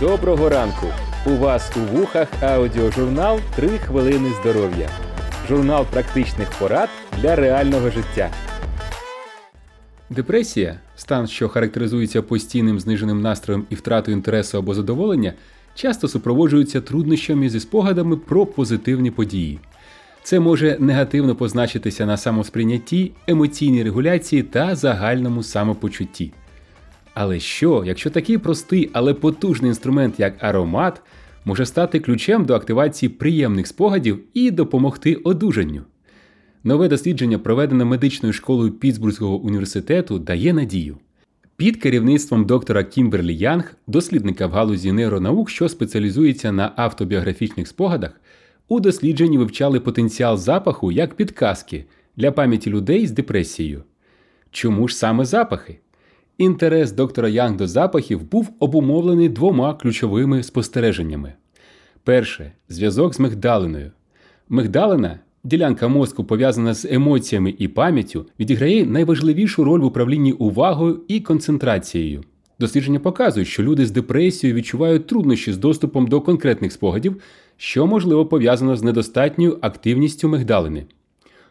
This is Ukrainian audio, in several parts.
Доброго ранку! У вас у вухах аудіожурнал «3 хвилини здоров'я. Журнал практичних порад для реального життя. Депресія стан, що характеризується постійним зниженим настроєм і втратою інтересу або задоволення, часто супроводжується труднощами зі спогадами про позитивні події. Це може негативно позначитися на самосприйнятті, емоційній регуляції та загальному самопочутті. Але що, якщо такий простий, але потужний інструмент, як аромат, може стати ключем до активації приємних спогадів і допомогти одужанню? Нове дослідження, проведене медичною школою Пітсбурзького університету, дає надію. Під керівництвом доктора Кімберлі Янг, дослідника в галузі нейронаук, що спеціалізується на автобіографічних спогадах, у дослідженні вивчали потенціал запаху як підказки для пам'яті людей з депресією. Чому ж саме запахи? Інтерес доктора Янг до запахів був обумовлений двома ключовими спостереженнями. Перше зв'язок з мигдалиною. Мигдалина, ділянка мозку, пов'язана з емоціями і пам'яттю, відіграє найважливішу роль в управлінні увагою і концентрацією. Дослідження показують, що люди з депресією відчувають труднощі з доступом до конкретних спогадів, що можливо пов'язано з недостатньою активністю мигдалини.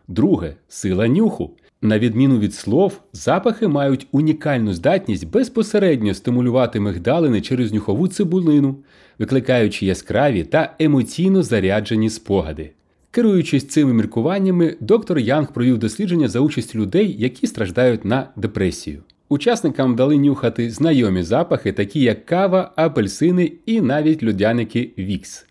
Друге сила нюху. На відміну від слов, запахи мають унікальну здатність безпосередньо стимулювати мигдалини через нюхову цибулину, викликаючи яскраві та емоційно заряджені спогади. Керуючись цими міркуваннями, доктор Янг провів дослідження за участю людей, які страждають на депресію. Учасникам дали нюхати знайомі запахи, такі як кава, апельсини і навіть людяники Вікс.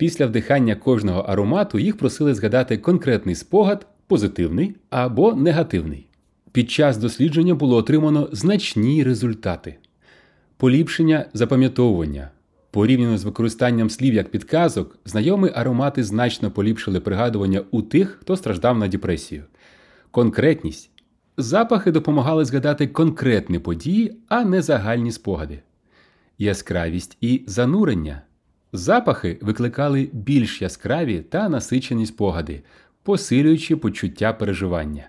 Після вдихання кожного аромату їх просили згадати конкретний спогад, позитивний або негативний. Під час дослідження було отримано значні результати: поліпшення запам'ятовування. Порівняно з використанням слів як підказок, знайомі аромати значно поліпшили пригадування у тих, хто страждав на депресію. Конкретність. Запахи допомагали згадати конкретні події, а не загальні спогади. Яскравість і занурення. Запахи викликали більш яскраві та насичені спогади, посилюючи почуття переживання.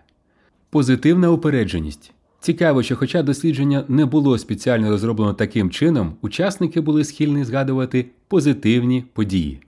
Позитивна упередженість. Цікаво, що, хоча дослідження не було спеціально розроблено таким чином, учасники були схильні згадувати позитивні події.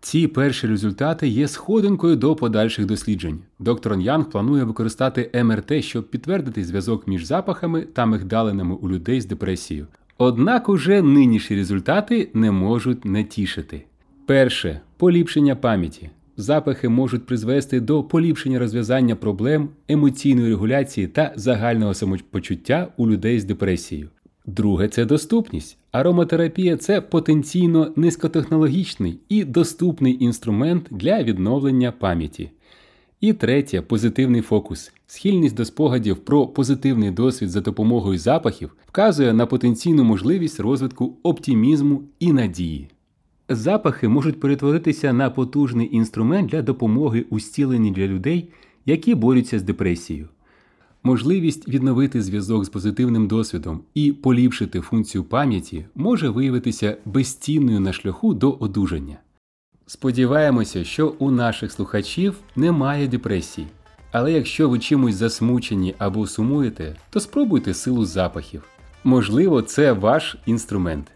Ці перші результати є сходинкою до подальших досліджень. Доктор Янг планує використати МРТ, щоб підтвердити зв'язок між запахами та мигдалинами у людей з депресією. Однак уже нинішні результати не можуть не тішити. Перше поліпшення пам'яті. Запахи можуть призвести до поліпшення розв'язання проблем, емоційної регуляції та загального самопочуття у людей з депресією. Друге це доступність. Ароматерапія це потенційно низькотехнологічний і доступний інструмент для відновлення пам'яті. І третє позитивний фокус. Схильність до спогадів про позитивний досвід за допомогою запахів вказує на потенційну можливість розвитку оптимізму і надії. Запахи можуть перетворитися на потужний інструмент для допомоги у зціленні для людей, які борються з депресією. Можливість відновити зв'язок з позитивним досвідом і поліпшити функцію пам'яті може виявитися безцінною на шляху до одужання. Сподіваємося, що у наших слухачів немає депресії. Але якщо ви чимось засмучені або сумуєте, то спробуйте силу запахів. Можливо, це ваш інструмент.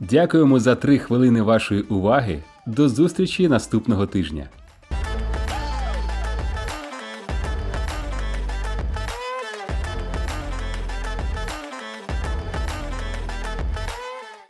Дякуємо за три хвилини вашої уваги. До зустрічі наступного тижня.